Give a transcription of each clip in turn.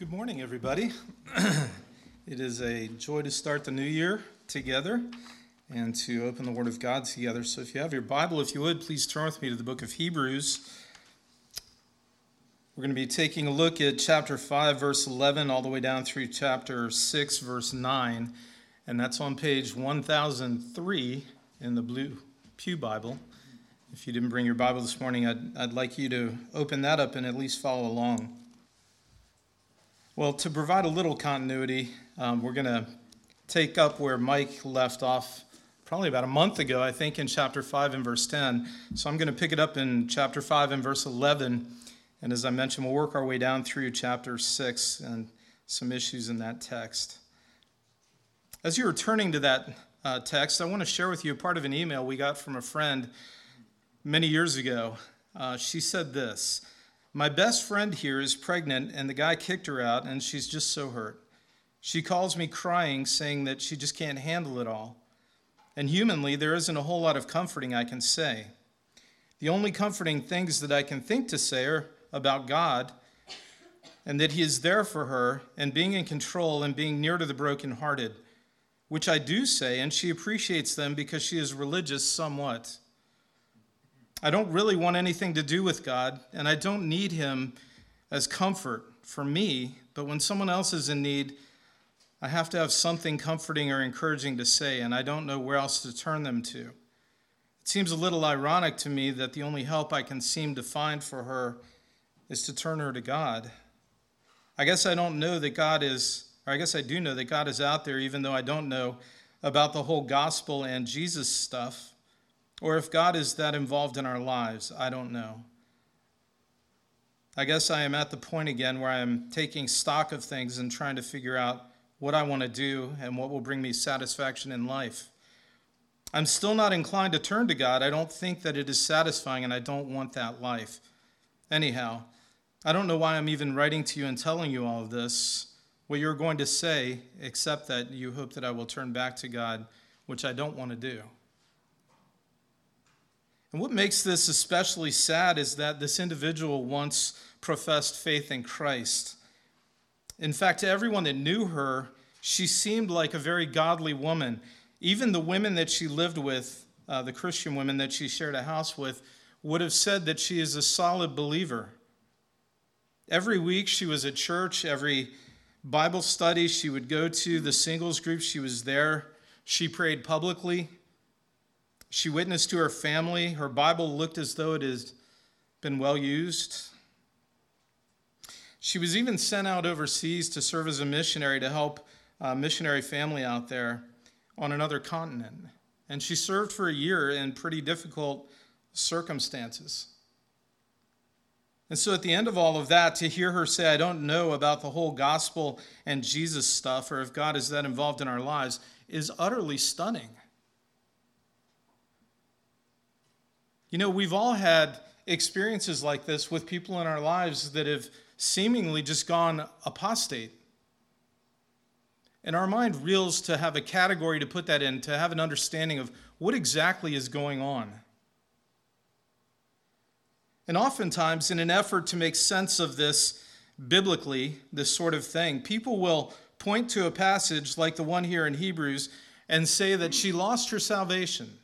Good morning, everybody. it is a joy to start the new year together and to open the Word of God together. So, if you have your Bible, if you would, please turn with me to the book of Hebrews. We're going to be taking a look at chapter 5, verse 11, all the way down through chapter 6, verse 9. And that's on page 1003 in the Blue Pew Bible. If you didn't bring your Bible this morning, I'd, I'd like you to open that up and at least follow along. Well, to provide a little continuity, um, we're going to take up where Mike left off probably about a month ago, I think, in chapter 5 and verse 10. So I'm going to pick it up in chapter 5 and verse 11. And as I mentioned, we'll work our way down through chapter 6 and some issues in that text. As you're turning to that uh, text, I want to share with you a part of an email we got from a friend many years ago. Uh, she said this my best friend here is pregnant, and the guy kicked her out, and she's just so hurt. She calls me crying, saying that she just can't handle it all. And humanly, there isn't a whole lot of comforting I can say. The only comforting things that I can think to say are about God and that He is there for her and being in control and being near to the brokenhearted, which I do say, and she appreciates them because she is religious somewhat. I don't really want anything to do with God, and I don't need Him as comfort for me, but when someone else is in need, I have to have something comforting or encouraging to say, and I don't know where else to turn them to. It seems a little ironic to me that the only help I can seem to find for her is to turn her to God. I guess I don't know that God is, or I guess I do know that God is out there, even though I don't know about the whole gospel and Jesus stuff. Or if God is that involved in our lives, I don't know. I guess I am at the point again where I am taking stock of things and trying to figure out what I want to do and what will bring me satisfaction in life. I'm still not inclined to turn to God. I don't think that it is satisfying, and I don't want that life. Anyhow, I don't know why I'm even writing to you and telling you all of this, what you're going to say, except that you hope that I will turn back to God, which I don't want to do. And what makes this especially sad is that this individual once professed faith in Christ. In fact, to everyone that knew her, she seemed like a very godly woman. Even the women that she lived with, uh, the Christian women that she shared a house with, would have said that she is a solid believer. Every week she was at church, every Bible study she would go to, the singles group, she was there. She prayed publicly. She witnessed to her family. Her Bible looked as though it has been well used. She was even sent out overseas to serve as a missionary to help a missionary family out there on another continent. And she served for a year in pretty difficult circumstances. And so at the end of all of that, to hear her say, I don't know about the whole gospel and Jesus stuff, or if God is that involved in our lives, is utterly stunning. You know, we've all had experiences like this with people in our lives that have seemingly just gone apostate. And our mind reels to have a category to put that in, to have an understanding of what exactly is going on. And oftentimes, in an effort to make sense of this biblically, this sort of thing, people will point to a passage like the one here in Hebrews and say that she lost her salvation.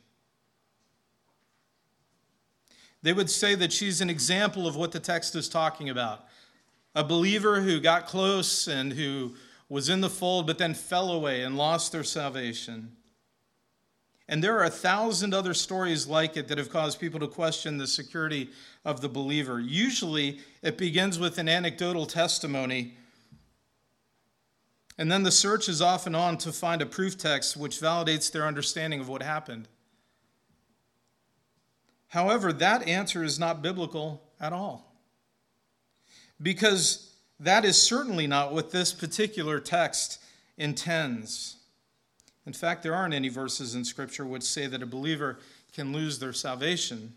They would say that she's an example of what the text is talking about a believer who got close and who was in the fold but then fell away and lost their salvation. And there are a thousand other stories like it that have caused people to question the security of the believer. Usually, it begins with an anecdotal testimony, and then the search is off and on to find a proof text which validates their understanding of what happened. However, that answer is not biblical at all. Because that is certainly not what this particular text intends. In fact, there aren't any verses in Scripture which say that a believer can lose their salvation.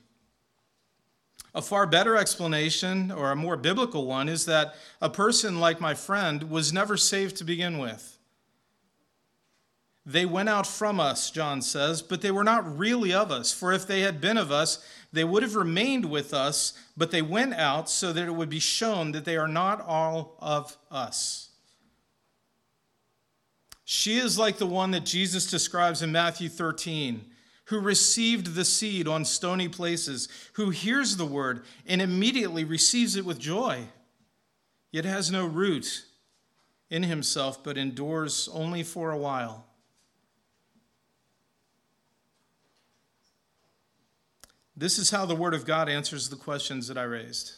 A far better explanation, or a more biblical one, is that a person like my friend was never saved to begin with. They went out from us, John says, but they were not really of us. For if they had been of us, they would have remained with us, but they went out so that it would be shown that they are not all of us. She is like the one that Jesus describes in Matthew 13, who received the seed on stony places, who hears the word and immediately receives it with joy, yet has no root in himself, but endures only for a while. This is how the Word of God answers the questions that I raised.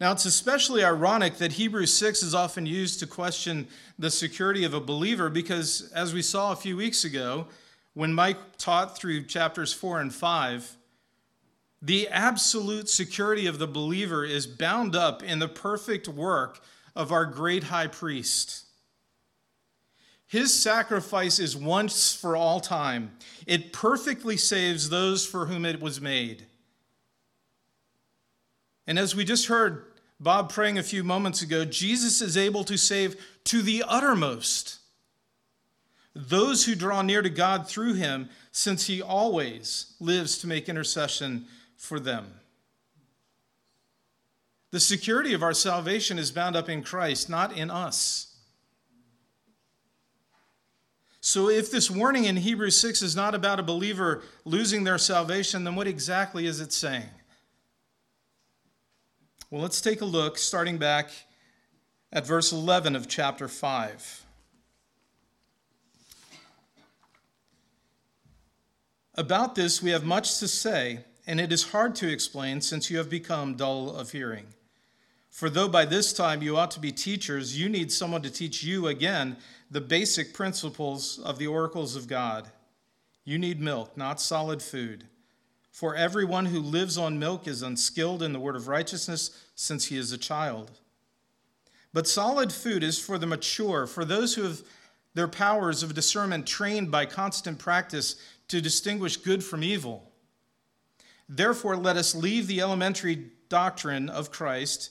Now, it's especially ironic that Hebrews 6 is often used to question the security of a believer because, as we saw a few weeks ago, when Mike taught through chapters 4 and 5, the absolute security of the believer is bound up in the perfect work of our great high priest. His sacrifice is once for all time. It perfectly saves those for whom it was made. And as we just heard Bob praying a few moments ago, Jesus is able to save to the uttermost those who draw near to God through him, since he always lives to make intercession for them. The security of our salvation is bound up in Christ, not in us. So, if this warning in Hebrews 6 is not about a believer losing their salvation, then what exactly is it saying? Well, let's take a look, starting back at verse 11 of chapter 5. About this, we have much to say, and it is hard to explain since you have become dull of hearing. For though by this time you ought to be teachers, you need someone to teach you again the basic principles of the oracles of God. You need milk, not solid food. For everyone who lives on milk is unskilled in the word of righteousness, since he is a child. But solid food is for the mature, for those who have their powers of discernment trained by constant practice to distinguish good from evil. Therefore, let us leave the elementary doctrine of Christ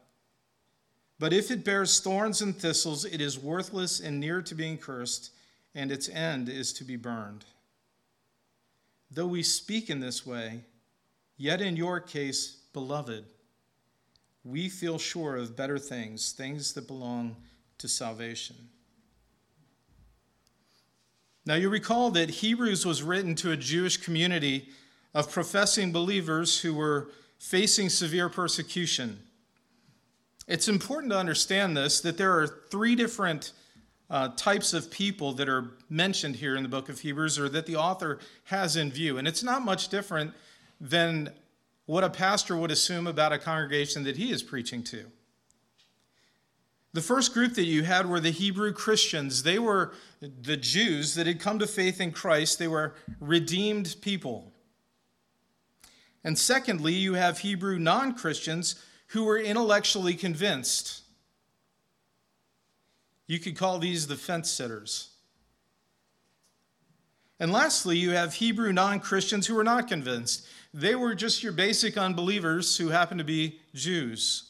But if it bears thorns and thistles, it is worthless and near to being cursed, and its end is to be burned. Though we speak in this way, yet in your case, beloved, we feel sure of better things, things that belong to salvation. Now, you recall that Hebrews was written to a Jewish community of professing believers who were facing severe persecution. It's important to understand this that there are three different uh, types of people that are mentioned here in the book of Hebrews or that the author has in view. And it's not much different than what a pastor would assume about a congregation that he is preaching to. The first group that you had were the Hebrew Christians. They were the Jews that had come to faith in Christ, they were redeemed people. And secondly, you have Hebrew non Christians who were intellectually convinced. You could call these the fence sitters. And lastly, you have Hebrew non Christians who were not convinced. They were just your basic unbelievers who happened to be Jews.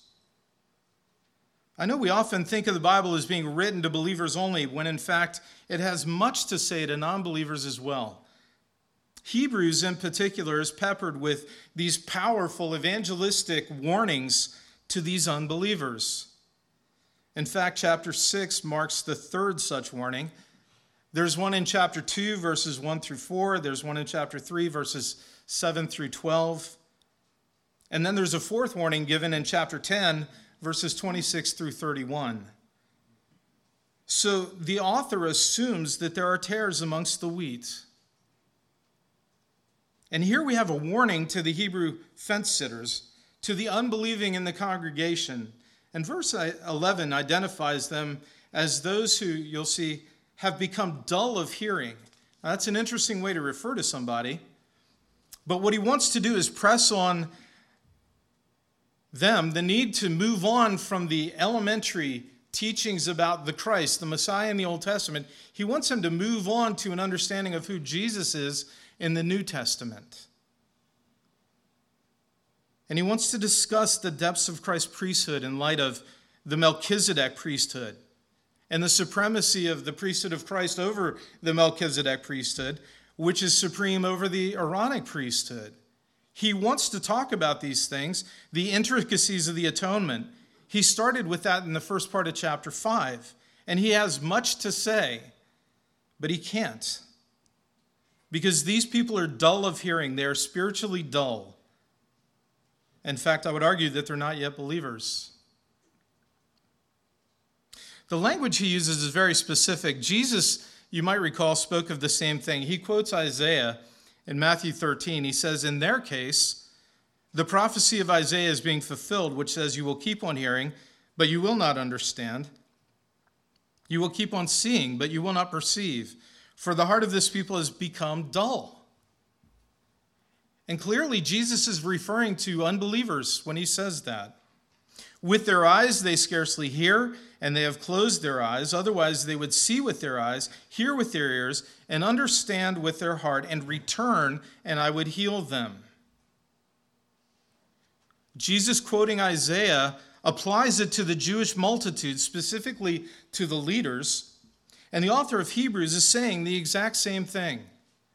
I know we often think of the Bible as being written to believers only, when in fact it has much to say to non believers as well. Hebrews, in particular, is peppered with these powerful evangelistic warnings to these unbelievers. In fact, chapter 6 marks the third such warning. There's one in chapter 2, verses 1 through 4. There's one in chapter 3, verses 7 through 12. And then there's a fourth warning given in chapter 10, verses 26 through 31. So the author assumes that there are tares amongst the wheat. And here we have a warning to the Hebrew fence sitters, to the unbelieving in the congregation. And verse 11 identifies them as those who, you'll see, have become dull of hearing. Now, that's an interesting way to refer to somebody. But what he wants to do is press on them the need to move on from the elementary teachings about the Christ, the Messiah in the Old Testament. He wants them to move on to an understanding of who Jesus is in the New Testament. And he wants to discuss the depths of Christ's priesthood in light of the Melchizedek priesthood and the supremacy of the priesthood of Christ over the Melchizedek priesthood, which is supreme over the Aaronic priesthood. He wants to talk about these things, the intricacies of the atonement. He started with that in the first part of chapter 5, and he has much to say, but he can't because these people are dull of hearing. They are spiritually dull. In fact, I would argue that they're not yet believers. The language he uses is very specific. Jesus, you might recall, spoke of the same thing. He quotes Isaiah in Matthew 13. He says, In their case, the prophecy of Isaiah is being fulfilled, which says, You will keep on hearing, but you will not understand. You will keep on seeing, but you will not perceive for the heart of this people has become dull. And clearly, Jesus is referring to unbelievers when he says that. With their eyes, they scarcely hear, and they have closed their eyes. Otherwise, they would see with their eyes, hear with their ears, and understand with their heart, and return, and I would heal them. Jesus, quoting Isaiah, applies it to the Jewish multitude, specifically to the leaders and the author of Hebrews is saying the exact same thing.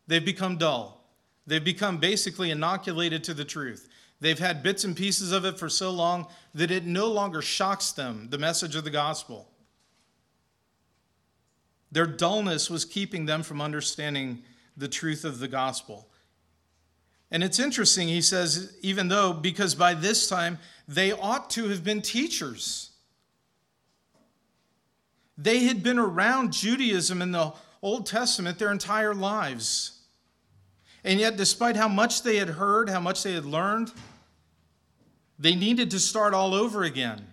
They've become dull. They've become basically inoculated to the truth. They've had bits and pieces of it for so long that it no longer shocks them, the message of the gospel. Their dullness was keeping them from understanding the truth of the gospel. And it's interesting, he says, even though, because by this time they ought to have been teachers. They had been around Judaism in the Old Testament their entire lives. And yet, despite how much they had heard, how much they had learned, they needed to start all over again.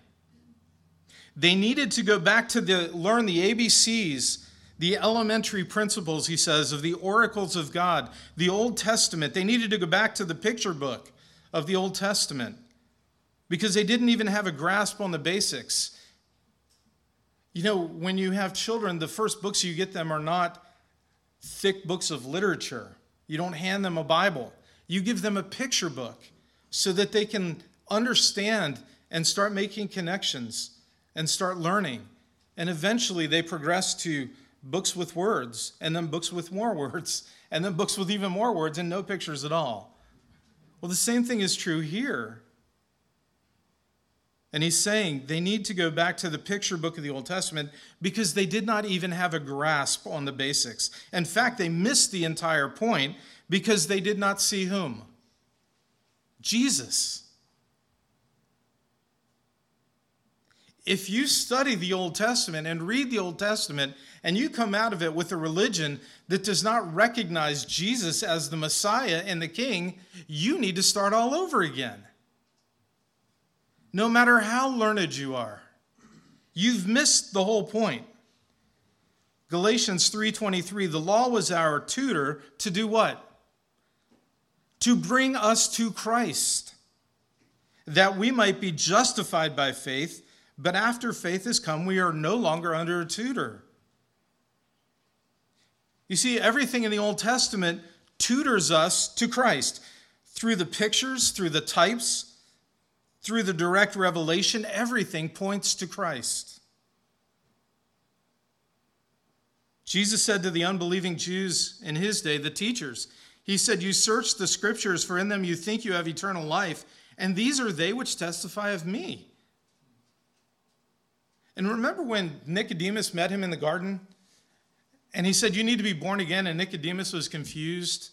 They needed to go back to the, learn the ABCs, the elementary principles, he says, of the oracles of God, the Old Testament. They needed to go back to the picture book of the Old Testament because they didn't even have a grasp on the basics. You know, when you have children, the first books you get them are not thick books of literature. You don't hand them a Bible. You give them a picture book so that they can understand and start making connections and start learning. And eventually they progress to books with words, and then books with more words, and then books with even more words and no pictures at all. Well, the same thing is true here. And he's saying they need to go back to the picture book of the Old Testament because they did not even have a grasp on the basics. In fact, they missed the entire point because they did not see whom? Jesus. If you study the Old Testament and read the Old Testament and you come out of it with a religion that does not recognize Jesus as the Messiah and the King, you need to start all over again no matter how learned you are. You've missed the whole point. Galatians 3:23 the law was our tutor to do what? To bring us to Christ that we might be justified by faith, but after faith has come we are no longer under a tutor. You see everything in the Old Testament tutors us to Christ through the pictures, through the types, through the direct revelation, everything points to Christ. Jesus said to the unbelieving Jews in his day, the teachers, He said, You search the scriptures, for in them you think you have eternal life, and these are they which testify of me. And remember when Nicodemus met him in the garden? And he said, You need to be born again. And Nicodemus was confused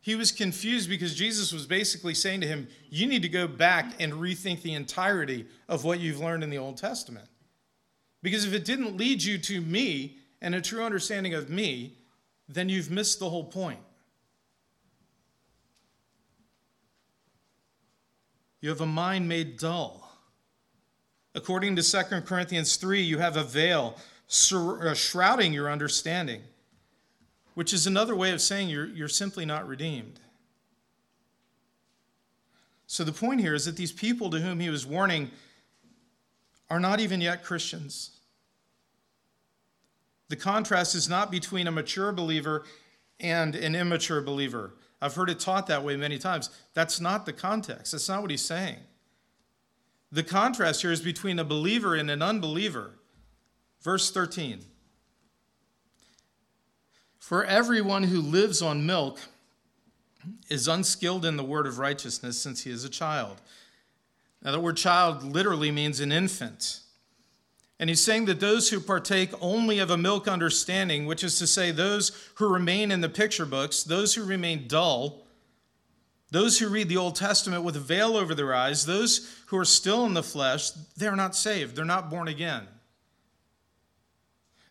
He was confused because Jesus was basically saying to him, You need to go back and rethink the entirety of what you've learned in the Old Testament. Because if it didn't lead you to me and a true understanding of me, then you've missed the whole point. You have a mind made dull. According to 2 Corinthians 3, you have a veil uh, shrouding your understanding, which is another way of saying you're, you're simply not redeemed. So the point here is that these people to whom he was warning are not even yet Christians. The contrast is not between a mature believer and an immature believer. I've heard it taught that way many times. That's not the context. That's not what he's saying. The contrast here is between a believer and an unbeliever. Verse 13 For everyone who lives on milk is unskilled in the word of righteousness since he is a child. Now, the word child literally means an infant. And he's saying that those who partake only of a milk understanding, which is to say, those who remain in the picture books, those who remain dull, those who read the Old Testament with a veil over their eyes, those who are still in the flesh, they're not saved. They're not born again.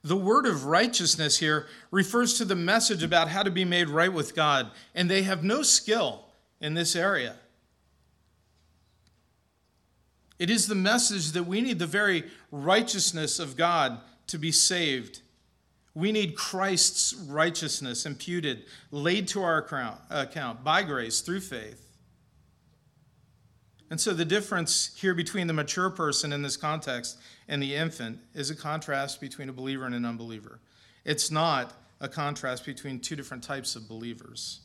The word of righteousness here refers to the message about how to be made right with God, and they have no skill in this area. It is the message that we need the very righteousness of God to be saved. We need Christ's righteousness imputed, laid to our account by grace through faith. And so the difference here between the mature person in this context and the infant is a contrast between a believer and an unbeliever. It's not a contrast between two different types of believers.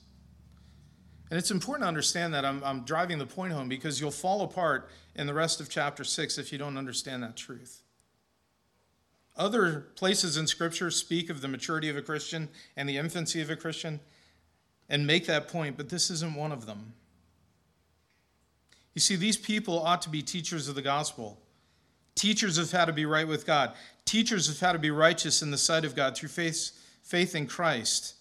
And it's important to understand that. I'm, I'm driving the point home because you'll fall apart in the rest of chapter 6 if you don't understand that truth. Other places in Scripture speak of the maturity of a Christian and the infancy of a Christian and make that point, but this isn't one of them. You see, these people ought to be teachers of the gospel, teachers of how to be right with God, teachers of how to be righteous in the sight of God through faith, faith in Christ.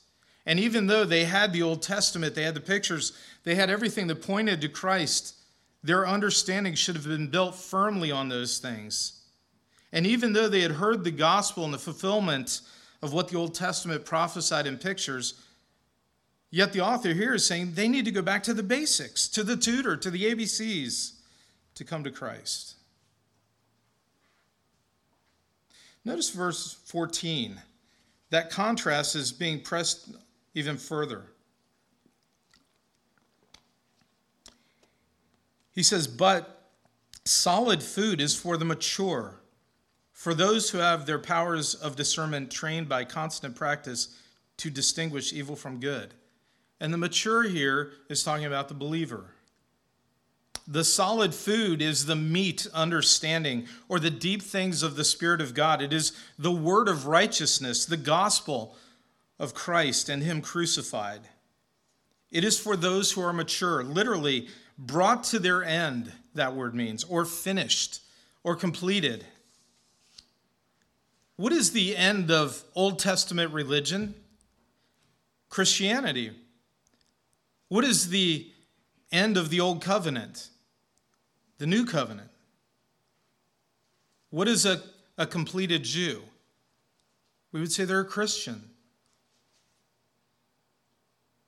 And even though they had the Old Testament, they had the pictures, they had everything that pointed to Christ, their understanding should have been built firmly on those things. And even though they had heard the gospel and the fulfillment of what the Old Testament prophesied in pictures, yet the author here is saying they need to go back to the basics, to the tutor, to the ABCs to come to Christ. Notice verse 14. That contrast is being pressed even further. He says, But solid food is for the mature, for those who have their powers of discernment trained by constant practice to distinguish evil from good. And the mature here is talking about the believer. The solid food is the meat understanding or the deep things of the Spirit of God. It is the word of righteousness, the gospel of Christ and Him crucified. It is for those who are mature, literally brought to their end, that word means, or finished, or completed. What is the end of Old Testament religion? Christianity. What is the end of the Old Covenant? The New Covenant. What is a, a completed Jew? We would say they're a Christian.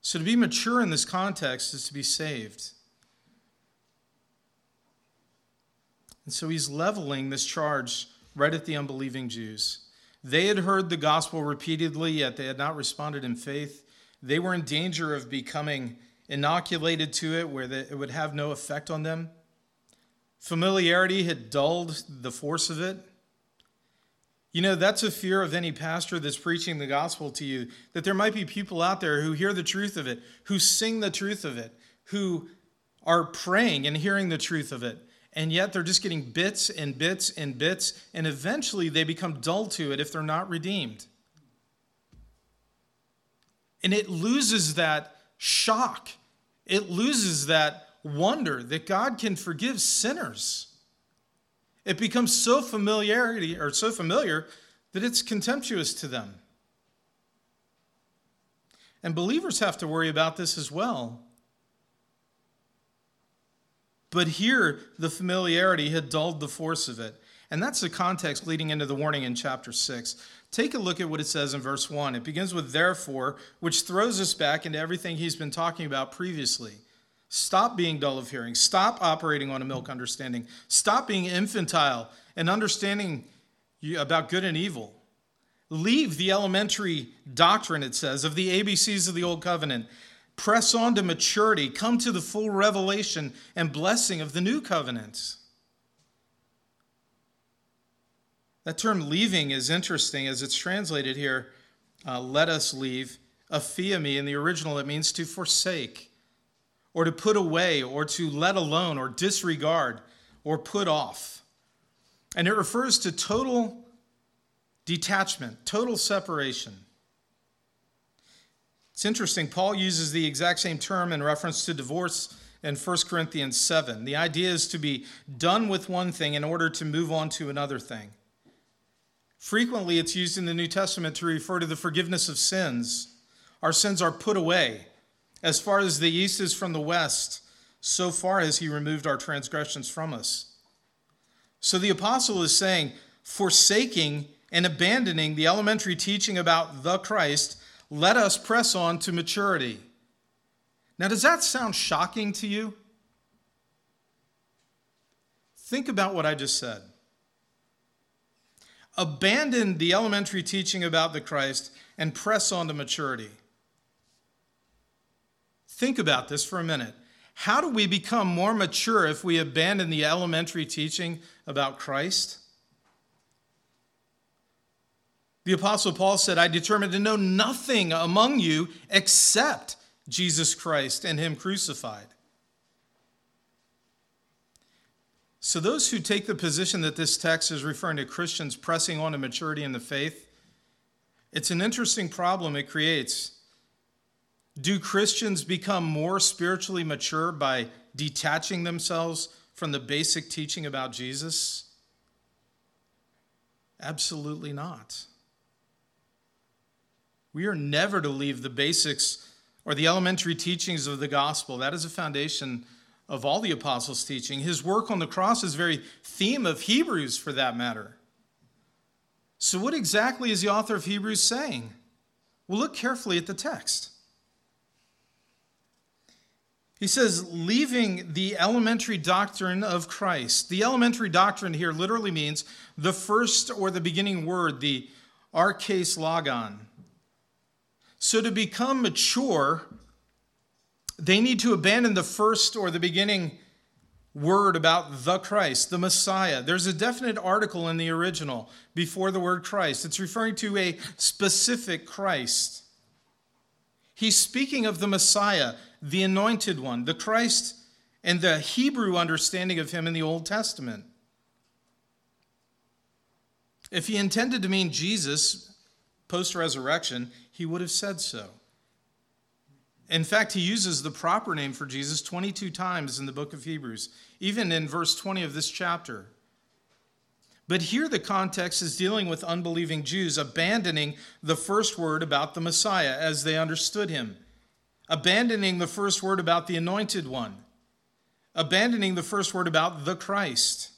So, to be mature in this context is to be saved. And so he's leveling this charge right at the unbelieving Jews. They had heard the gospel repeatedly, yet they had not responded in faith. They were in danger of becoming inoculated to it, where it would have no effect on them. Familiarity had dulled the force of it. You know, that's a fear of any pastor that's preaching the gospel to you that there might be people out there who hear the truth of it, who sing the truth of it, who are praying and hearing the truth of it, and yet they're just getting bits and bits and bits, and eventually they become dull to it if they're not redeemed. And it loses that shock, it loses that wonder that God can forgive sinners. It becomes so familiarity or so familiar that it's contemptuous to them. And believers have to worry about this as well. But here, the familiarity had dulled the force of it. And that's the context leading into the warning in chapter 6. Take a look at what it says in verse 1. It begins with therefore, which throws us back into everything he's been talking about previously. Stop being dull of hearing. Stop operating on a milk understanding. Stop being infantile and understanding about good and evil. Leave the elementary doctrine, it says, of the ABCs of the Old Covenant. Press on to maturity. Come to the full revelation and blessing of the New Covenant. That term leaving is interesting as it's translated here. Uh, let us leave. Aphiemi in the original, it means to forsake, or to put away, or to let alone, or disregard, or put off. And it refers to total detachment, total separation. It's interesting, Paul uses the exact same term in reference to divorce in 1 Corinthians 7. The idea is to be done with one thing in order to move on to another thing. Frequently, it's used in the New Testament to refer to the forgiveness of sins. Our sins are put away. As far as the east is from the west, so far has he removed our transgressions from us. So the apostle is saying, forsaking and abandoning the elementary teaching about the Christ, let us press on to maturity. Now, does that sound shocking to you? Think about what I just said abandon the elementary teaching about the Christ and press on to maturity. Think about this for a minute. How do we become more mature if we abandon the elementary teaching about Christ? The Apostle Paul said, I determined to know nothing among you except Jesus Christ and Him crucified. So, those who take the position that this text is referring to Christians pressing on to maturity in the faith, it's an interesting problem it creates. Do Christians become more spiritually mature by detaching themselves from the basic teaching about Jesus? Absolutely not. We are never to leave the basics or the elementary teachings of the gospel. That is a foundation of all the apostles' teaching. His work on the cross is very theme of Hebrews, for that matter. So, what exactly is the author of Hebrews saying? Well, look carefully at the text. He says, leaving the elementary doctrine of Christ. The elementary doctrine here literally means the first or the beginning word, the arches logon. So, to become mature, they need to abandon the first or the beginning word about the Christ, the Messiah. There's a definite article in the original before the word Christ. It's referring to a specific Christ. He's speaking of the Messiah, the anointed one, the Christ, and the Hebrew understanding of him in the Old Testament. If he intended to mean Jesus post resurrection, he would have said so. In fact, he uses the proper name for Jesus 22 times in the book of Hebrews, even in verse 20 of this chapter. But here the context is dealing with unbelieving Jews abandoning the first word about the Messiah as they understood him, abandoning the first word about the anointed one, abandoning the first word about the Christ.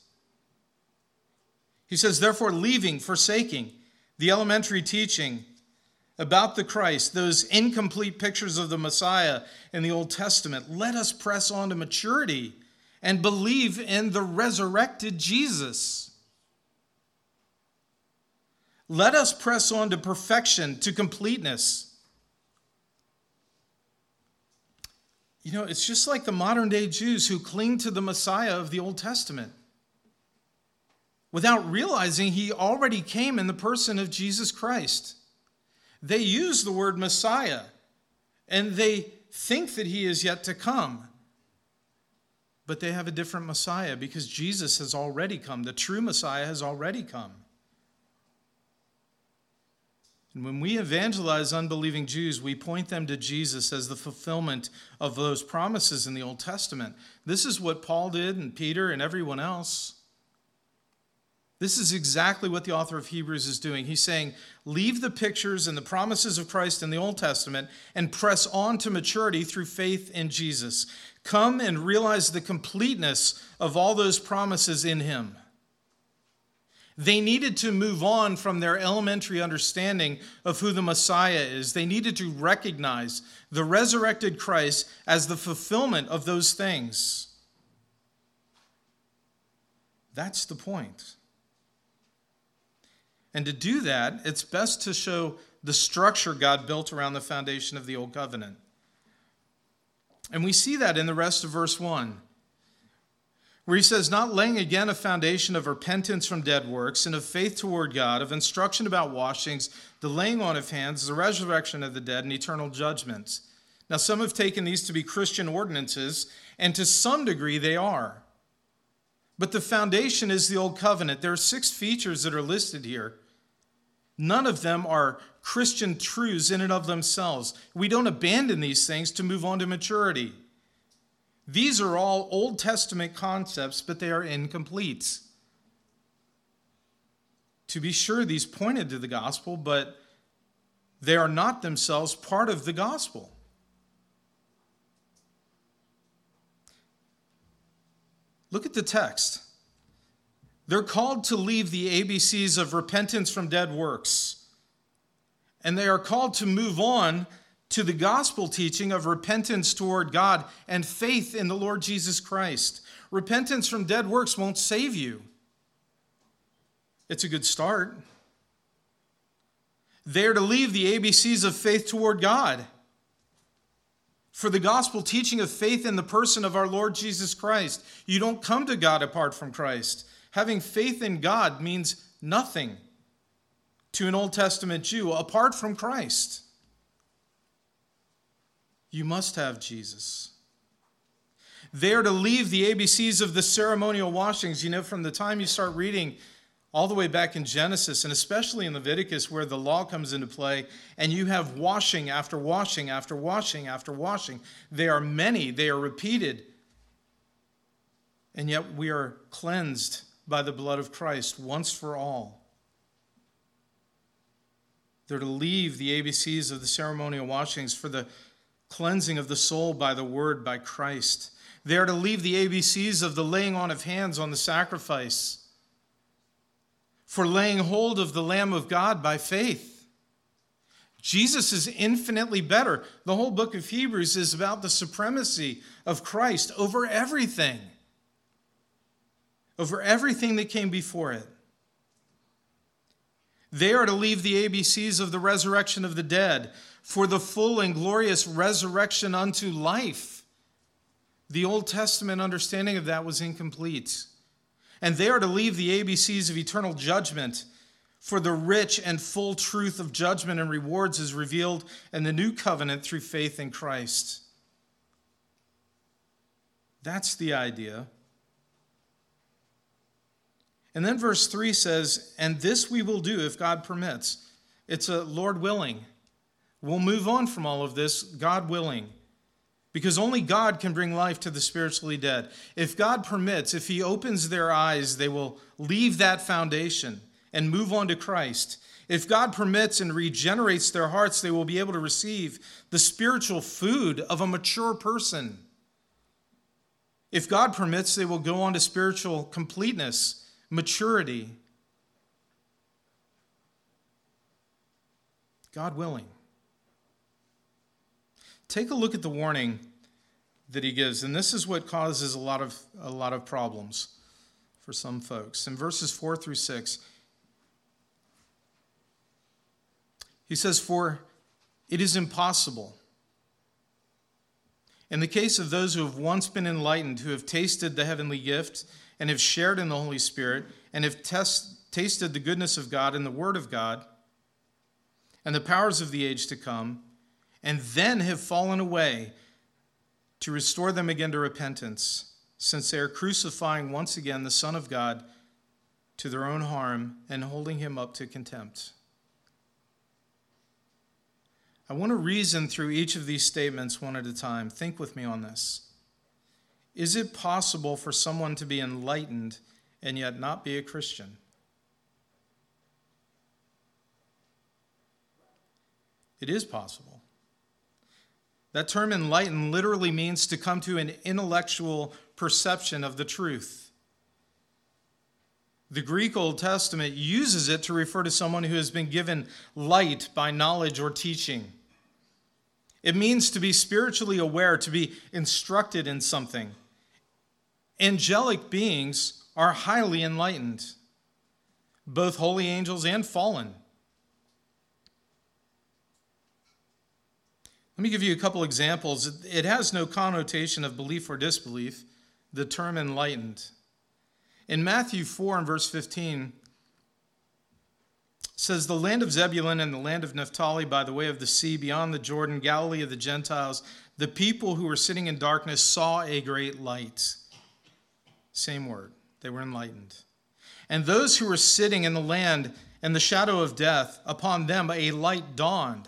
He says, therefore, leaving, forsaking the elementary teaching about the Christ, those incomplete pictures of the Messiah in the Old Testament, let us press on to maturity and believe in the resurrected Jesus. Let us press on to perfection, to completeness. You know, it's just like the modern day Jews who cling to the Messiah of the Old Testament without realizing he already came in the person of Jesus Christ. They use the word Messiah and they think that he is yet to come. But they have a different Messiah because Jesus has already come. The true Messiah has already come. And when we evangelize unbelieving Jews, we point them to Jesus as the fulfillment of those promises in the Old Testament. This is what Paul did and Peter and everyone else. This is exactly what the author of Hebrews is doing. He's saying, leave the pictures and the promises of Christ in the Old Testament and press on to maturity through faith in Jesus. Come and realize the completeness of all those promises in Him. They needed to move on from their elementary understanding of who the Messiah is. They needed to recognize the resurrected Christ as the fulfillment of those things. That's the point. And to do that, it's best to show the structure God built around the foundation of the Old Covenant. And we see that in the rest of verse 1, where he says, Not laying again a foundation of repentance from dead works and of faith toward God, of instruction about washings, the laying on of hands, the resurrection of the dead, and eternal judgments. Now, some have taken these to be Christian ordinances, and to some degree they are. But the foundation is the Old Covenant. There are six features that are listed here. None of them are Christian truths in and of themselves. We don't abandon these things to move on to maturity. These are all Old Testament concepts, but they are incomplete. To be sure, these pointed to the gospel, but they are not themselves part of the gospel. Look at the text. They're called to leave the ABCs of repentance from dead works. And they are called to move on to the gospel teaching of repentance toward God and faith in the Lord Jesus Christ. Repentance from dead works won't save you, it's a good start. They're to leave the ABCs of faith toward God for the gospel teaching of faith in the person of our Lord Jesus Christ. You don't come to God apart from Christ. Having faith in God means nothing to an Old Testament Jew apart from Christ. You must have Jesus. They are to leave the ABCs of the ceremonial washings. You know, from the time you start reading all the way back in Genesis, and especially in Leviticus, where the law comes into play, and you have washing after washing after washing after washing. They are many, they are repeated. And yet we are cleansed by the blood of Christ once for all. They're to leave the ABCs of the ceremonial washings for the cleansing of the soul by the word, by Christ. They are to leave the ABCs of the laying on of hands on the sacrifice for laying hold of the Lamb of God by faith. Jesus is infinitely better. The whole book of Hebrews is about the supremacy of Christ over everything over everything that came before it. They are to leave the ABCs of the resurrection of the dead for the full and glorious resurrection unto life. The Old Testament understanding of that was incomplete. And they are to leave the ABCs of eternal judgment for the rich and full truth of judgment and rewards is revealed in the new covenant through faith in Christ. That's the idea. And then verse 3 says, And this we will do if God permits. It's a Lord willing. We'll move on from all of this, God willing. Because only God can bring life to the spiritually dead. If God permits, if He opens their eyes, they will leave that foundation and move on to Christ. If God permits and regenerates their hearts, they will be able to receive the spiritual food of a mature person. If God permits, they will go on to spiritual completeness maturity. God willing. Take a look at the warning that he gives, and this is what causes a lot of, a lot of problems for some folks. In verses 4 through 6, he says, For it is impossible. In the case of those who have once been enlightened, who have tasted the heavenly gift, and have shared in the Holy Spirit and have test, tasted the goodness of God and the Word of God and the powers of the age to come, and then have fallen away to restore them again to repentance, since they are crucifying once again the Son of God to their own harm and holding him up to contempt. I want to reason through each of these statements one at a time. Think with me on this. Is it possible for someone to be enlightened and yet not be a Christian? It is possible. That term enlightened literally means to come to an intellectual perception of the truth. The Greek Old Testament uses it to refer to someone who has been given light by knowledge or teaching. It means to be spiritually aware, to be instructed in something. Angelic beings are highly enlightened, both holy angels and fallen. Let me give you a couple examples. It has no connotation of belief or disbelief, the term enlightened. In Matthew 4 and verse 15, says the land of Zebulun and the land of Naphtali by the way of the sea beyond the Jordan, Galilee of the Gentiles, the people who were sitting in darkness saw a great light. Same word. They were enlightened. And those who were sitting in the land and the shadow of death, upon them a light dawned.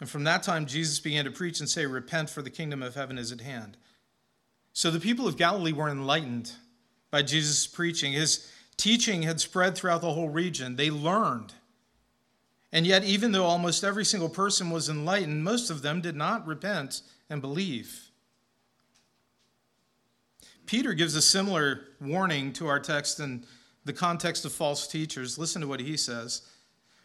And from that time, Jesus began to preach and say, Repent, for the kingdom of heaven is at hand. So the people of Galilee were enlightened by Jesus' preaching. His teaching had spread throughout the whole region. They learned. And yet, even though almost every single person was enlightened, most of them did not repent and believe. Peter gives a similar warning to our text in the context of false teachers. Listen to what he says.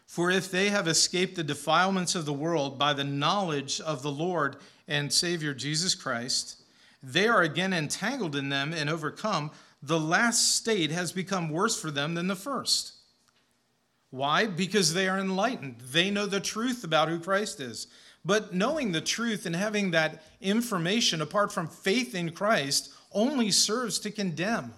For if they have escaped the defilements of the world by the knowledge of the Lord and Savior Jesus Christ, they are again entangled in them and overcome the last state has become worse for them than the first. Why? Because they are enlightened. They know the truth about who Christ is. But knowing the truth and having that information apart from faith in Christ only serves to condemn.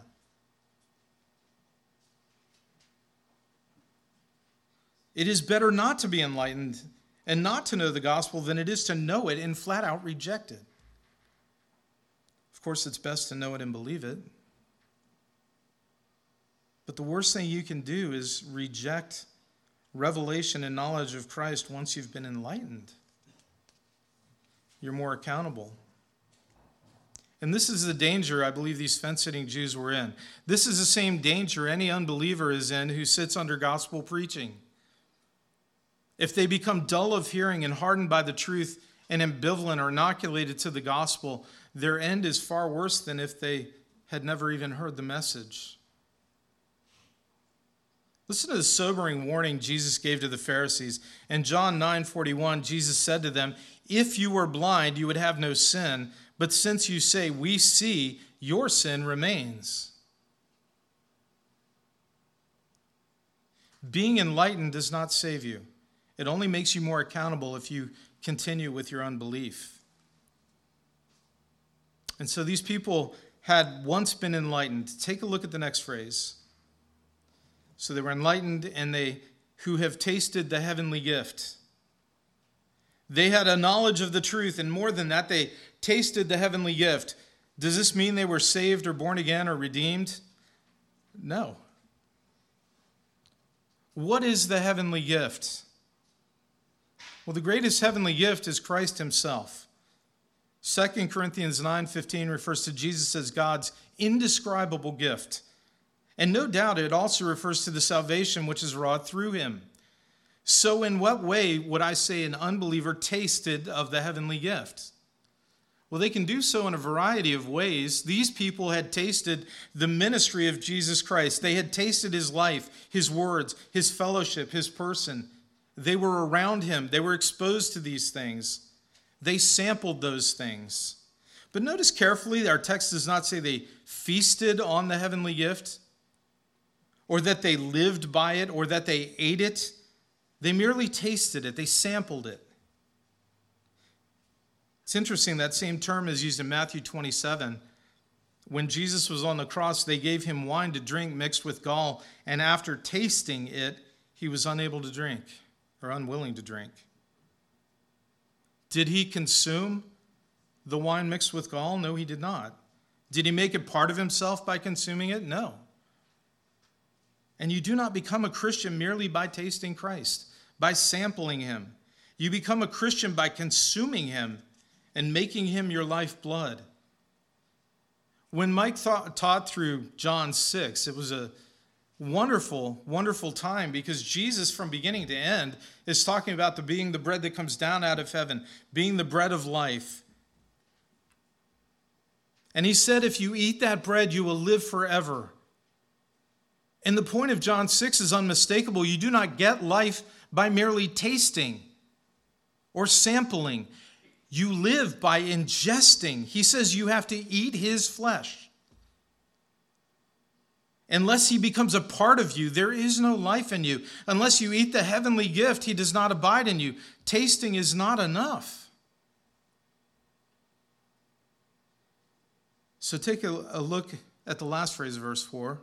It is better not to be enlightened and not to know the gospel than it is to know it and flat out reject it. Of course, it's best to know it and believe it. But the worst thing you can do is reject revelation and knowledge of Christ once you've been enlightened. You're more accountable. And this is the danger I believe these fence sitting Jews were in. This is the same danger any unbeliever is in who sits under gospel preaching. If they become dull of hearing and hardened by the truth and ambivalent or inoculated to the gospel, their end is far worse than if they had never even heard the message. Listen to the sobering warning Jesus gave to the Pharisees. In John 9 41, Jesus said to them, If you were blind, you would have no sin, but since you say, We see, your sin remains. Being enlightened does not save you, it only makes you more accountable if you continue with your unbelief. And so these people had once been enlightened. Take a look at the next phrase. So they were enlightened and they who have tasted the heavenly gift. They had a knowledge of the truth, and more than that, they tasted the heavenly gift. Does this mean they were saved or born again or redeemed? No. What is the heavenly gift? Well, the greatest heavenly gift is Christ himself. 2 Corinthians 9:15 refers to Jesus as God's indescribable gift and no doubt it also refers to the salvation which is wrought through him. So, in what way would I say an unbeliever tasted of the heavenly gift? Well, they can do so in a variety of ways. These people had tasted the ministry of Jesus Christ. They had tasted his life, his words, his fellowship, his person. They were around him, they were exposed to these things. They sampled those things. But notice carefully, our text does not say they feasted on the heavenly gift or that they lived by it, or that they ate it. They merely tasted it, they sampled it. It's interesting that same term is used in Matthew 27. When Jesus was on the cross, they gave him wine to drink mixed with gall, and after tasting it, he was unable to drink or unwilling to drink. Did he consume the wine mixed with gall? No, he did not. Did he make it part of himself by consuming it? No. And you do not become a Christian merely by tasting Christ, by sampling him. You become a Christian by consuming him and making him your lifeblood. When Mike thought, taught through John 6, it was a, wonderful, wonderful time because Jesus, from beginning to end, is talking about the being the bread that comes down out of heaven, being the bread of life. And he said, If you eat that bread, you will live forever. And the point of John 6 is unmistakable. You do not get life by merely tasting or sampling, you live by ingesting. He says you have to eat his flesh. Unless he becomes a part of you, there is no life in you. Unless you eat the heavenly gift, he does not abide in you. Tasting is not enough. So take a, a look at the last phrase of verse 4.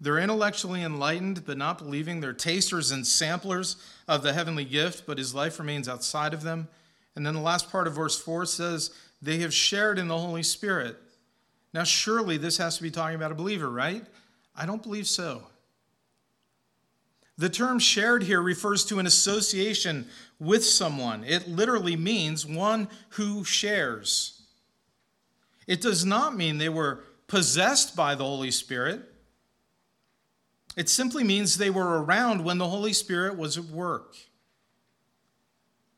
They're intellectually enlightened, but not believing. They're tasters and samplers of the heavenly gift, but his life remains outside of them. And then the last part of verse 4 says, They have shared in the Holy Spirit. Now, surely this has to be talking about a believer, right? I don't believe so. The term shared here refers to an association with someone. It literally means one who shares. It does not mean they were possessed by the Holy Spirit. It simply means they were around when the Holy Spirit was at work.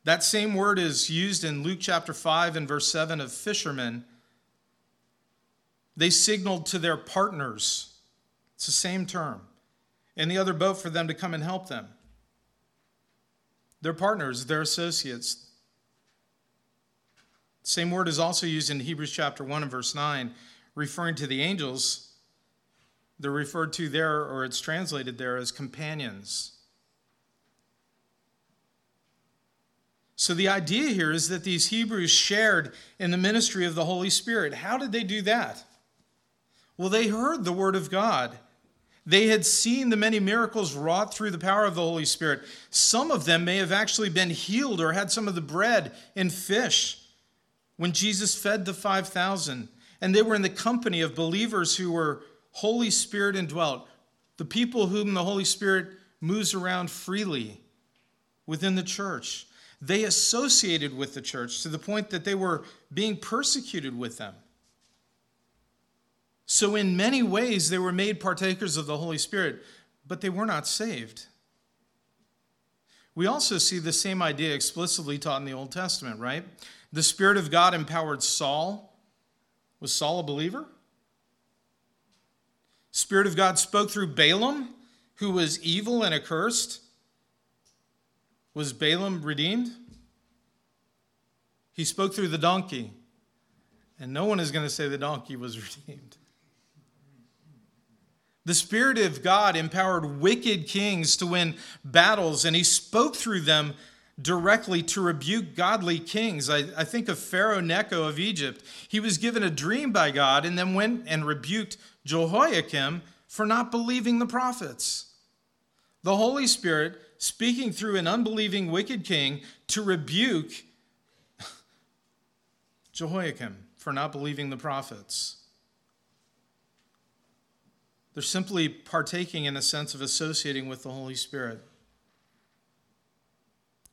That same word is used in Luke chapter 5 and verse 7 of fishermen. They signaled to their partners, it's the same term, in the other boat for them to come and help them. Their partners, their associates. Same word is also used in Hebrews chapter 1 and verse 9, referring to the angels they're referred to there, or it's translated there, as companions. So the idea here is that these Hebrews shared in the ministry of the Holy Spirit. How did they do that? Well, they heard the Word of God. They had seen the many miracles wrought through the power of the Holy Spirit. Some of them may have actually been healed or had some of the bread and fish when Jesus fed the 5,000. And they were in the company of believers who were Holy Spirit indwelt, the people whom the Holy Spirit moves around freely within the church. They associated with the church to the point that they were being persecuted with them. So, in many ways, they were made partakers of the Holy Spirit, but they were not saved. We also see the same idea explicitly taught in the Old Testament, right? The Spirit of God empowered Saul. Was Saul a believer? Spirit of God spoke through Balaam, who was evil and accursed. Was Balaam redeemed? He spoke through the donkey, and no one is going to say the donkey was redeemed. The Spirit of God empowered wicked kings to win battles, and he spoke through them directly to rebuke godly kings. I, I, think of Pharaoh Necho of Egypt. He was given a dream by God and then went and rebuked Jehoiakim for not believing the prophets. The Holy Spirit speaking through an unbelieving wicked king to rebuke Jehoiakim for not believing the prophets. They're simply partaking in a sense of associating with the Holy Spirit.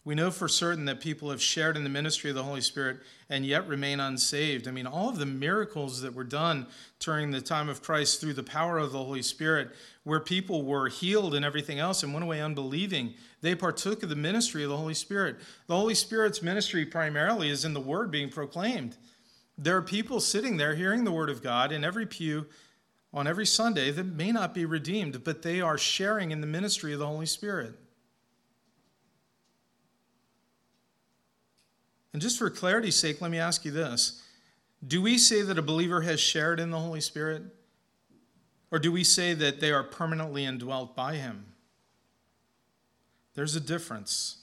We know for certain that people have shared in the ministry of the Holy Spirit and yet remain unsaved. I mean, all of the miracles that were done during the time of Christ through the power of the Holy Spirit, where people were healed and everything else and went away unbelieving, they partook of the ministry of the Holy Spirit. The Holy Spirit's ministry primarily is in the word being proclaimed. There are people sitting there hearing the word of God in every pew on every Sunday that may not be redeemed, but they are sharing in the ministry of the Holy Spirit. And just for clarity's sake, let me ask you this Do we say that a believer has shared in the Holy Spirit? Or do we say that they are permanently indwelt by Him? There's a difference.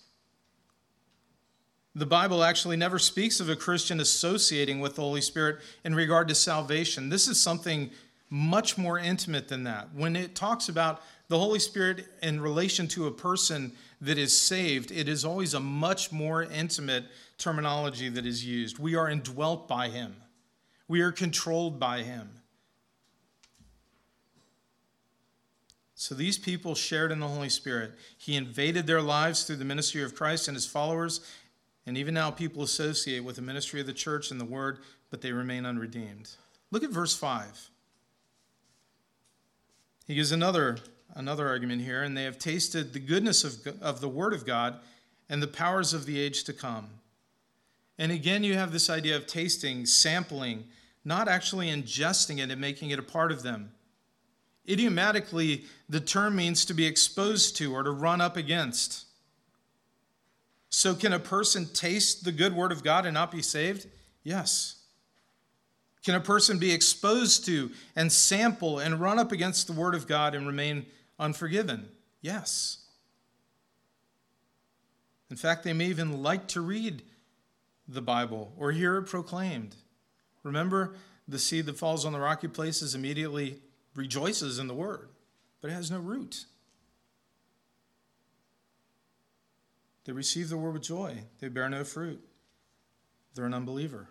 The Bible actually never speaks of a Christian associating with the Holy Spirit in regard to salvation. This is something much more intimate than that. When it talks about the Holy Spirit in relation to a person that is saved, it is always a much more intimate terminology that is used. We are indwelt by Him, we are controlled by Him. So these people shared in the Holy Spirit. He invaded their lives through the ministry of Christ and his followers. And even now, people associate with the ministry of the church and the word, but they remain unredeemed. Look at verse 5. He gives another, another argument here, and they have tasted the goodness of, of the Word of God and the powers of the age to come. And again, you have this idea of tasting, sampling, not actually ingesting it and making it a part of them. Idiomatically, the term means to be exposed to or to run up against. So, can a person taste the good word of God and not be saved? Yes. Can a person be exposed to and sample and run up against the word of God and remain unforgiven? Yes. In fact, they may even like to read the Bible or hear it proclaimed. Remember, the seed that falls on the rocky places immediately rejoices in the word, but it has no root. They receive the word with joy, they bear no fruit. They're an unbeliever.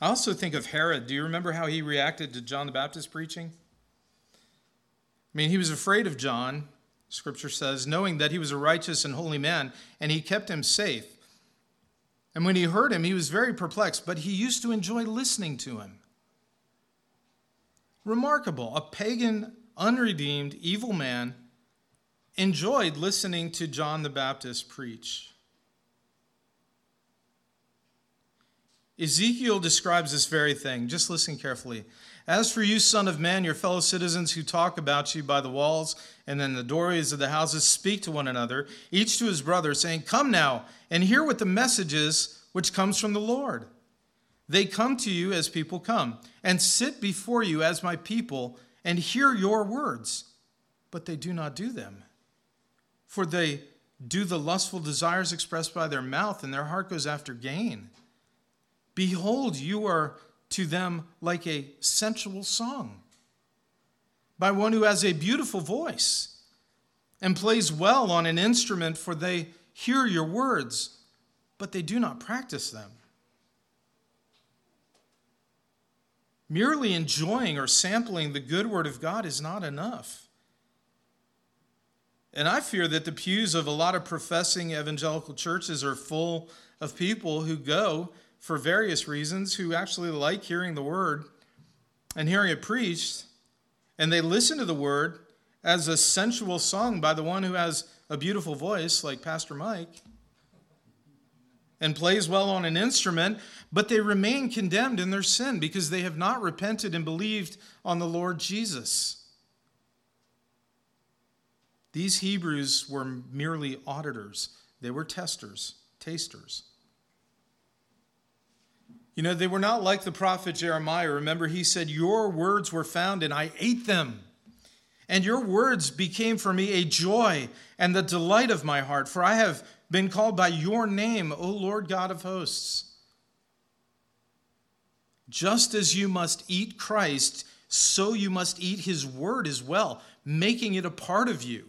I also think of Herod. Do you remember how he reacted to John the Baptist preaching? I mean, he was afraid of John, scripture says, knowing that he was a righteous and holy man, and he kept him safe. And when he heard him, he was very perplexed, but he used to enjoy listening to him. Remarkable. A pagan, unredeemed, evil man enjoyed listening to John the Baptist preach. Ezekiel describes this very thing. Just listen carefully. As for you, son of man, your fellow citizens who talk about you by the walls and in the doorways of the houses speak to one another, each to his brother, saying, Come now and hear what the message is which comes from the Lord. They come to you as people come, and sit before you as my people, and hear your words, but they do not do them. For they do the lustful desires expressed by their mouth, and their heart goes after gain. Behold, you are to them like a sensual song by one who has a beautiful voice and plays well on an instrument, for they hear your words, but they do not practice them. Merely enjoying or sampling the good word of God is not enough. And I fear that the pews of a lot of professing evangelical churches are full of people who go for various reasons who actually like hearing the word and hearing it preached, and they listen to the word as a sensual song by the one who has a beautiful voice, like Pastor Mike, and plays well on an instrument, but they remain condemned in their sin because they have not repented and believed on the Lord Jesus. These Hebrews were merely auditors, they were testers, tasters. You know, they were not like the prophet Jeremiah. Remember, he said, Your words were found and I ate them. And your words became for me a joy and the delight of my heart, for I have been called by your name, O Lord God of hosts. Just as you must eat Christ, so you must eat his word as well, making it a part of you.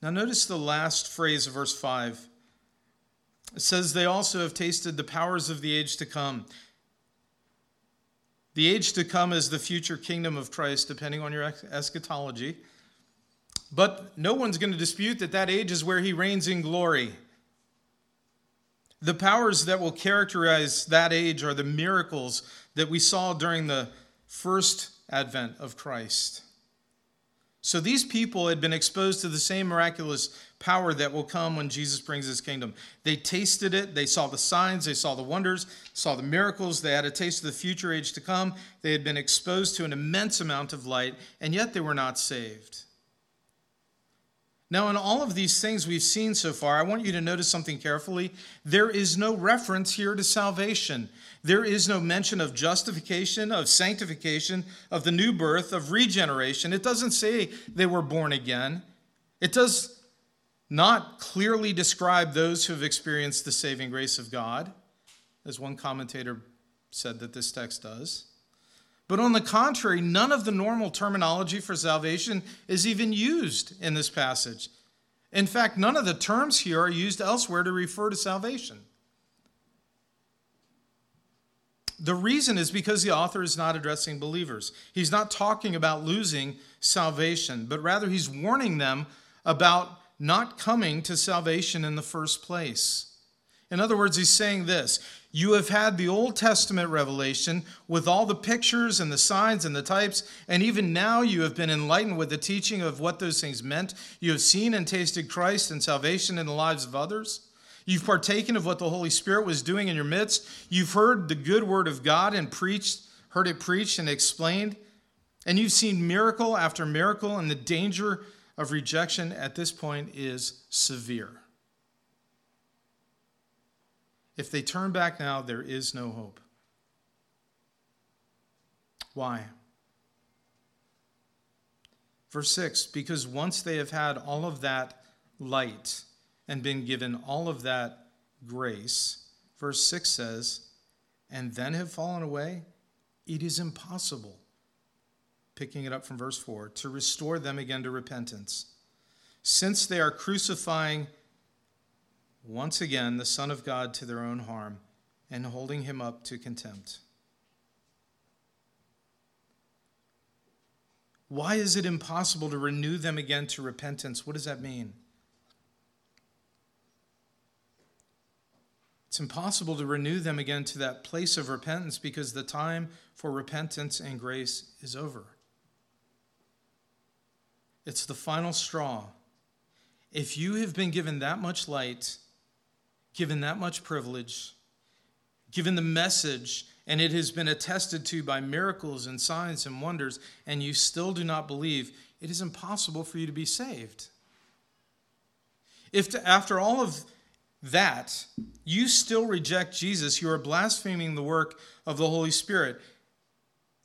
Now, notice the last phrase of verse 5. It says they also have tasted the powers of the age to come. The age to come is the future kingdom of Christ, depending on your eschatology. But no one's going to dispute that that age is where he reigns in glory. The powers that will characterize that age are the miracles that we saw during the first advent of Christ. So these people had been exposed to the same miraculous power that will come when Jesus brings his kingdom. They tasted it, they saw the signs, they saw the wonders, saw the miracles, they had a taste of the future age to come. They had been exposed to an immense amount of light, and yet they were not saved. Now, in all of these things we've seen so far, I want you to notice something carefully. There is no reference here to salvation. There is no mention of justification, of sanctification, of the new birth, of regeneration. It doesn't say they were born again. It does not clearly describe those who have experienced the saving grace of God, as one commentator said that this text does. But on the contrary, none of the normal terminology for salvation is even used in this passage. In fact, none of the terms here are used elsewhere to refer to salvation. The reason is because the author is not addressing believers. He's not talking about losing salvation, but rather he's warning them about not coming to salvation in the first place. In other words, he's saying this You have had the Old Testament revelation with all the pictures and the signs and the types, and even now you have been enlightened with the teaching of what those things meant. You have seen and tasted Christ and salvation in the lives of others. You've partaken of what the Holy Spirit was doing in your midst. You've heard the good word of God and preached, heard it preached and explained. And you've seen miracle after miracle, and the danger of rejection at this point is severe. If they turn back now, there is no hope. Why? Verse 6 Because once they have had all of that light and been given all of that grace, verse 6 says, and then have fallen away, it is impossible, picking it up from verse 4, to restore them again to repentance, since they are crucifying once again the Son of God to their own harm and holding him up to contempt. Why is it impossible to renew them again to repentance? What does that mean? It's impossible to renew them again to that place of repentance because the time for repentance and grace is over. It's the final straw. If you have been given that much light, given that much privilege, given the message, and it has been attested to by miracles and signs and wonders, and you still do not believe, it is impossible for you to be saved. If to, after all of that you still reject Jesus, you are blaspheming the work of the Holy Spirit.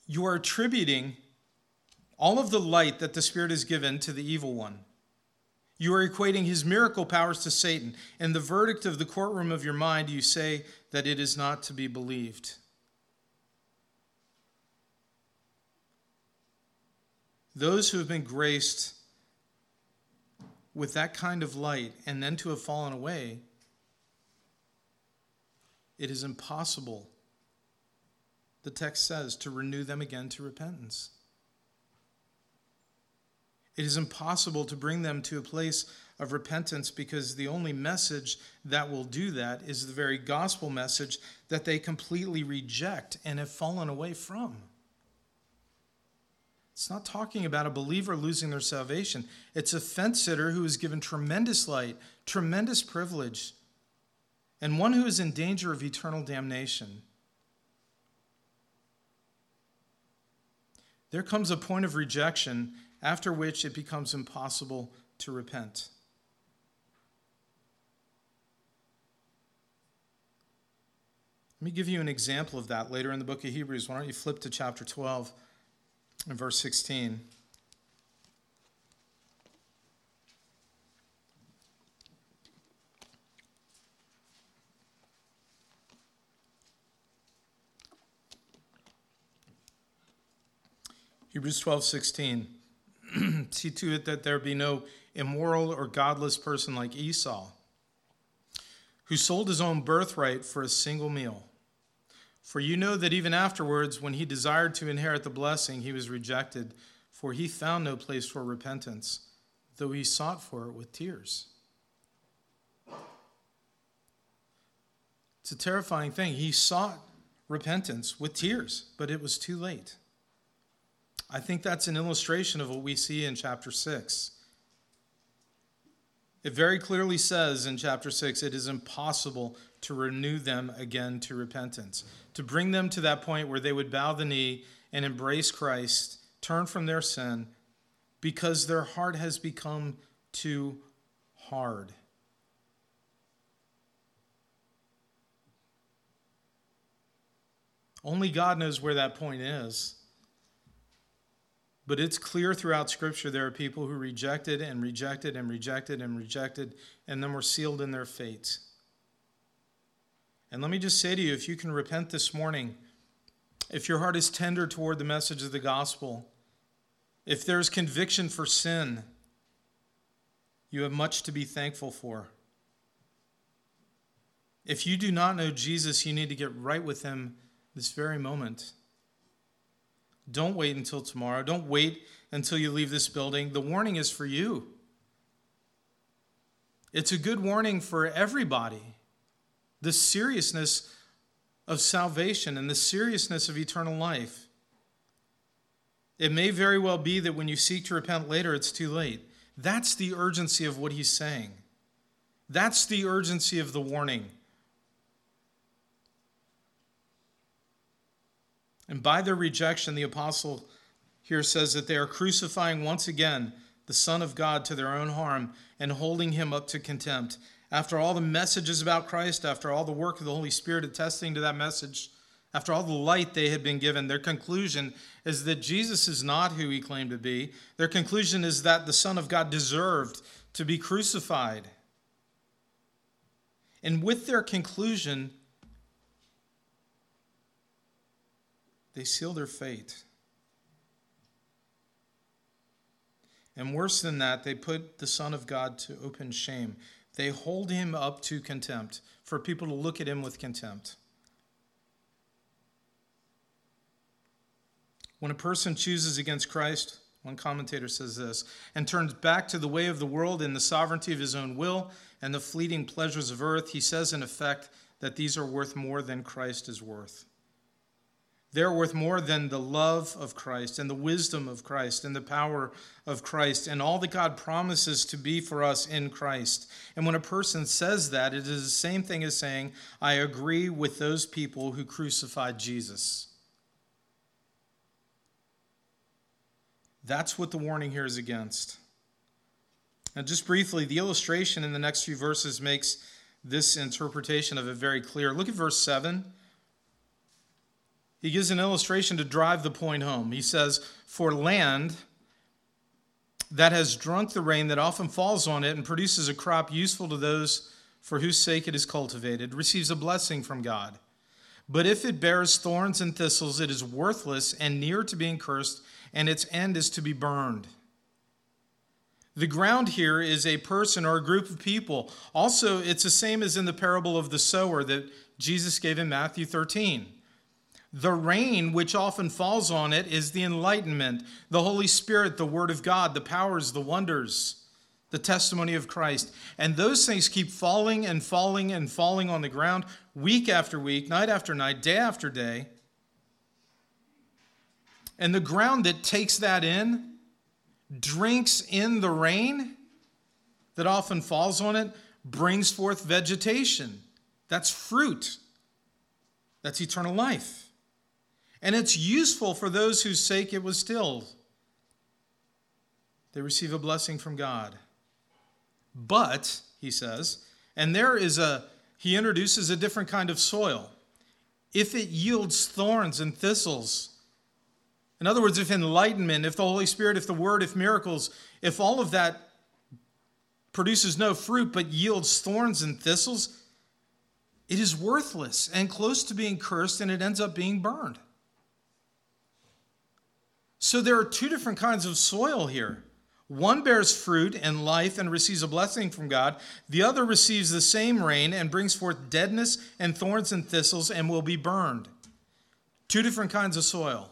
You are attributing all of the light that the Spirit has given to the evil one. You are equating his miracle powers to Satan. And the verdict of the courtroom of your mind, you say that it is not to be believed. Those who have been graced with that kind of light and then to have fallen away, it is impossible, the text says, to renew them again to repentance. It is impossible to bring them to a place of repentance because the only message that will do that is the very gospel message that they completely reject and have fallen away from. It's not talking about a believer losing their salvation. It's a fence sitter who is given tremendous light, tremendous privilege, and one who is in danger of eternal damnation. There comes a point of rejection after which it becomes impossible to repent. Let me give you an example of that later in the book of Hebrews. Why don't you flip to chapter 12 and verse 16? Hebrews 12, 16. See to it that there be no immoral or godless person like Esau, who sold his own birthright for a single meal. For you know that even afterwards, when he desired to inherit the blessing, he was rejected, for he found no place for repentance, though he sought for it with tears. It's a terrifying thing. He sought repentance with tears, but it was too late. I think that's an illustration of what we see in chapter 6. It very clearly says in chapter 6 it is impossible to renew them again to repentance, to bring them to that point where they would bow the knee and embrace Christ, turn from their sin, because their heart has become too hard. Only God knows where that point is. But it's clear throughout Scripture there are people who rejected and rejected and rejected and rejected, and then were sealed in their fates. And let me just say to you if you can repent this morning, if your heart is tender toward the message of the gospel, if there's conviction for sin, you have much to be thankful for. If you do not know Jesus, you need to get right with him this very moment. Don't wait until tomorrow. Don't wait until you leave this building. The warning is for you. It's a good warning for everybody. the seriousness of salvation and the seriousness of eternal life. It may very well be that when you seek to repent later, it's too late. That's the urgency of what he's saying. That's the urgency of the warning. And by their rejection, the apostle here says that they are crucifying once again the Son of God to their own harm and holding him up to contempt. After all the messages about Christ, after all the work of the Holy Spirit attesting to that message, after all the light they had been given, their conclusion is that Jesus is not who he claimed to be. Their conclusion is that the Son of God deserved to be crucified. And with their conclusion, they seal their fate. And worse than that, they put the Son of God to open shame. They hold him up to contempt, for people to look at him with contempt. When a person chooses against Christ, one commentator says this, and turns back to the way of the world and the sovereignty of his own will and the fleeting pleasures of earth, he says in effect that these are worth more than Christ is worth. They're worth more than the love of Christ and the wisdom of Christ and the power of Christ and all that God promises to be for us in Christ. And when a person says that, it is the same thing as saying, I agree with those people who crucified Jesus. That's what the warning here is against. Now, just briefly, the illustration in the next few verses makes this interpretation of it very clear. Look at verse 7. He gives an illustration to drive the point home. He says, For land that has drunk the rain that often falls on it and produces a crop useful to those for whose sake it is cultivated, receives a blessing from God. But if it bears thorns and thistles, it is worthless and near to being cursed, and its end is to be burned. The ground here is a person or a group of people. Also, it's the same as in the parable of the sower that Jesus gave in Matthew 13. The rain which often falls on it is the enlightenment, the Holy Spirit, the Word of God, the powers, the wonders, the testimony of Christ. And those things keep falling and falling and falling on the ground week after week, night after night, day after day. And the ground that takes that in drinks in the rain that often falls on it, brings forth vegetation. That's fruit. That's eternal life and it's useful for those whose sake it was stilled. They receive a blessing from God. But, he says, and there is a, he introduces a different kind of soil. If it yields thorns and thistles, in other words, if enlightenment, if the Holy Spirit, if the Word, if miracles, if all of that produces no fruit but yields thorns and thistles, it is worthless and close to being cursed and it ends up being burned. So there are two different kinds of soil here. One bears fruit and life and receives a blessing from God. The other receives the same rain and brings forth deadness and thorns and thistles and will be burned. Two different kinds of soil.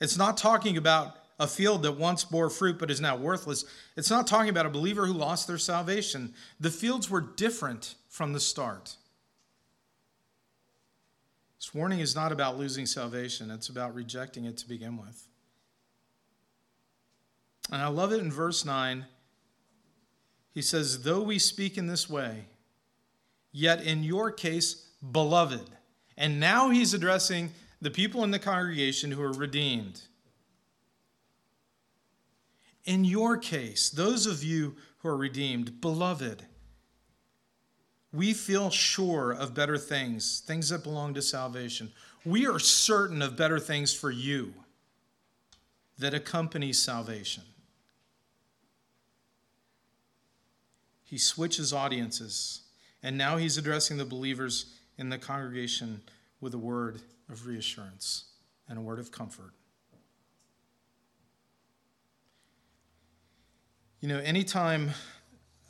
It's not talking about a field that once bore fruit but is now worthless. It's not talking about a believer who lost their salvation. The fields were different from the start. This warning is not about losing salvation, it's about rejecting it to begin with. And I love it in verse 9. He says, Though we speak in this way, yet in your case, beloved. And now he's addressing the people in the congregation who are redeemed. In your case, those of you who are redeemed, beloved, we feel sure of better things, things that belong to salvation. We are certain of better things for you that accompany salvation. He switches audiences, and now he's addressing the believers in the congregation with a word of reassurance and a word of comfort. You know, anytime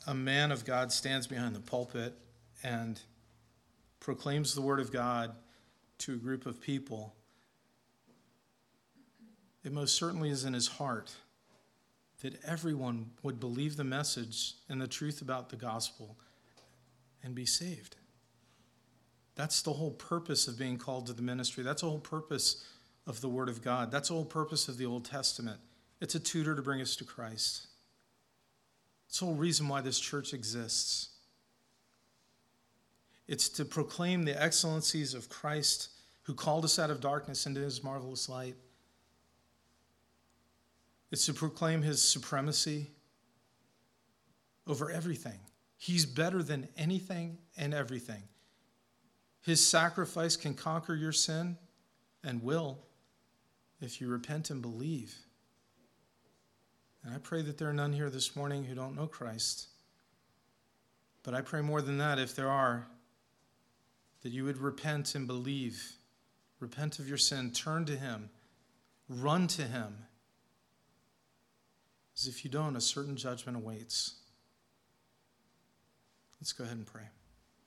a man of God stands behind the pulpit and proclaims the word of God to a group of people, it most certainly is in his heart that everyone would believe the message and the truth about the gospel and be saved. That's the whole purpose of being called to the ministry. That's the whole purpose of the Word of God. That's the whole purpose of the Old Testament. It's a tutor to bring us to Christ. It's the whole reason why this church exists. It's to proclaim the excellencies of Christ who called us out of darkness into his marvelous light. It's to proclaim his supremacy over everything. He's better than anything and everything. His sacrifice can conquer your sin and will if you repent and believe. And I pray that there are none here this morning who don't know Christ. But I pray more than that, if there are, that you would repent and believe. Repent of your sin, turn to Him, run to Him. As if you don't, a certain judgment awaits. Let's go ahead and pray.